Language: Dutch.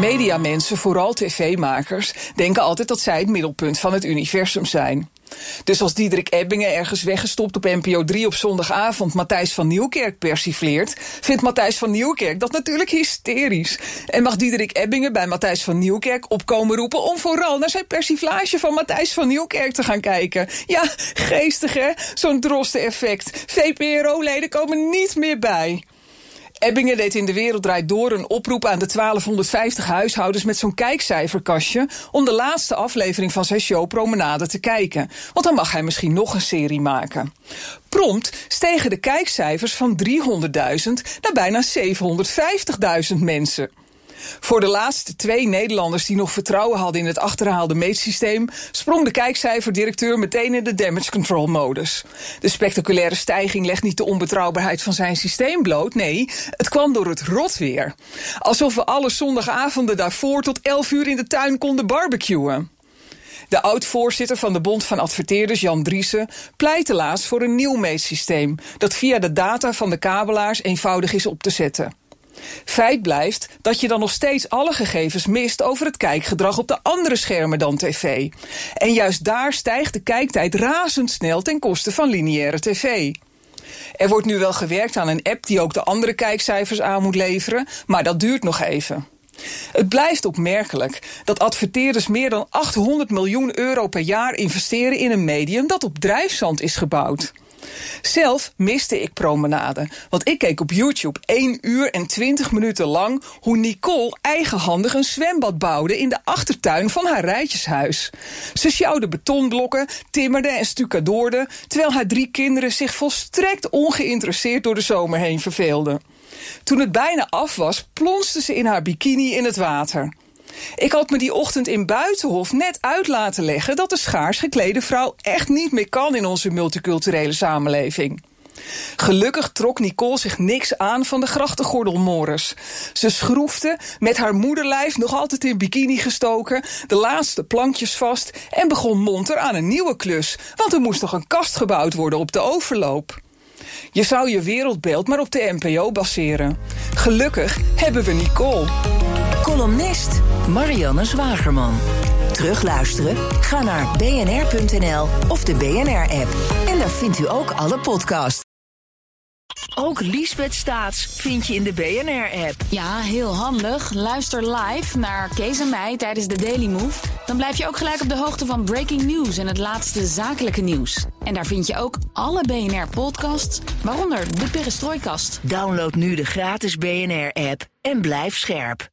Mediamensen, vooral tv-makers, denken altijd dat zij het middelpunt van het universum zijn. Dus als Diederik Ebbingen ergens weggestopt op NPO 3 op zondagavond Matthijs van Nieuwkerk persifleert, vindt Matthijs van Nieuwkerk dat natuurlijk hysterisch. En mag Diederik Ebbingen bij Matthijs van Nieuwkerk opkomen roepen om vooral naar zijn persiflage van Matthijs van Nieuwkerk te gaan kijken. Ja, geestig hè, zo'n droste-effect. VPRO-leden komen niet meer bij. Ebbingen deed in de wereld draait door een oproep aan de 1250 huishoudens met zo'n kijkcijferkastje om de laatste aflevering van zijn show Promenade te kijken. Want dan mag hij misschien nog een serie maken. Prompt stegen de kijkcijfers van 300.000 naar bijna 750.000 mensen. Voor de laatste twee Nederlanders die nog vertrouwen hadden in het achterhaalde meetsysteem, sprong de kijkcijferdirecteur meteen in de damage control modus. De spectaculaire stijging legt niet de onbetrouwbaarheid van zijn systeem bloot, nee, het kwam door het rotweer. Alsof we alle zondagavonden daarvoor tot 11 uur in de tuin konden barbecuen. De oud-voorzitter van de Bond van Adverteerders, Jan Driessen, pleit helaas voor een nieuw meetsysteem dat via de data van de kabelaars eenvoudig is op te zetten. Feit blijft dat je dan nog steeds alle gegevens mist over het kijkgedrag op de andere schermen dan tv. En juist daar stijgt de kijktijd razendsnel ten koste van lineaire tv. Er wordt nu wel gewerkt aan een app die ook de andere kijkcijfers aan moet leveren, maar dat duurt nog even. Het blijft opmerkelijk dat adverteerders meer dan 800 miljoen euro per jaar investeren in een medium dat op drijfzand is gebouwd. Zelf miste ik promenade, want ik keek op YouTube 1 uur en 20 minuten lang hoe Nicole eigenhandig een zwembad bouwde in de achtertuin van haar rijtjeshuis. Ze sjouwde betonblokken, timmerde en stucadoorde, terwijl haar drie kinderen zich volstrekt ongeïnteresseerd door de zomer heen verveelden. Toen het bijna af was, plonste ze in haar bikini in het water. Ik had me die ochtend in Buitenhof net uit laten leggen dat de schaars geklede vrouw echt niet meer kan in onze multiculturele samenleving. Gelukkig trok Nicole zich niks aan van de grachtengordelmores. Ze schroefde, met haar moederlijf nog altijd in bikini gestoken, de laatste plankjes vast en begon monter aan een nieuwe klus, want er moest nog een kast gebouwd worden op de overloop. Je zou je wereldbeeld maar op de NPO baseren. Gelukkig hebben we Nicole. Columnist Marianne Zwagerman. Terugluisteren? Ga naar bnr.nl of de BNR-app. En daar vindt u ook alle podcasts. Ook Liesbeth Staats vind je in de BNR-app. Ja, heel handig. Luister live naar Kees en mij tijdens de Daily Move. Dan blijf je ook gelijk op de hoogte van breaking news en het laatste zakelijke nieuws. En daar vind je ook alle BNR-podcasts, waaronder de Perestrooikast. Download nu de gratis BNR-app en blijf scherp.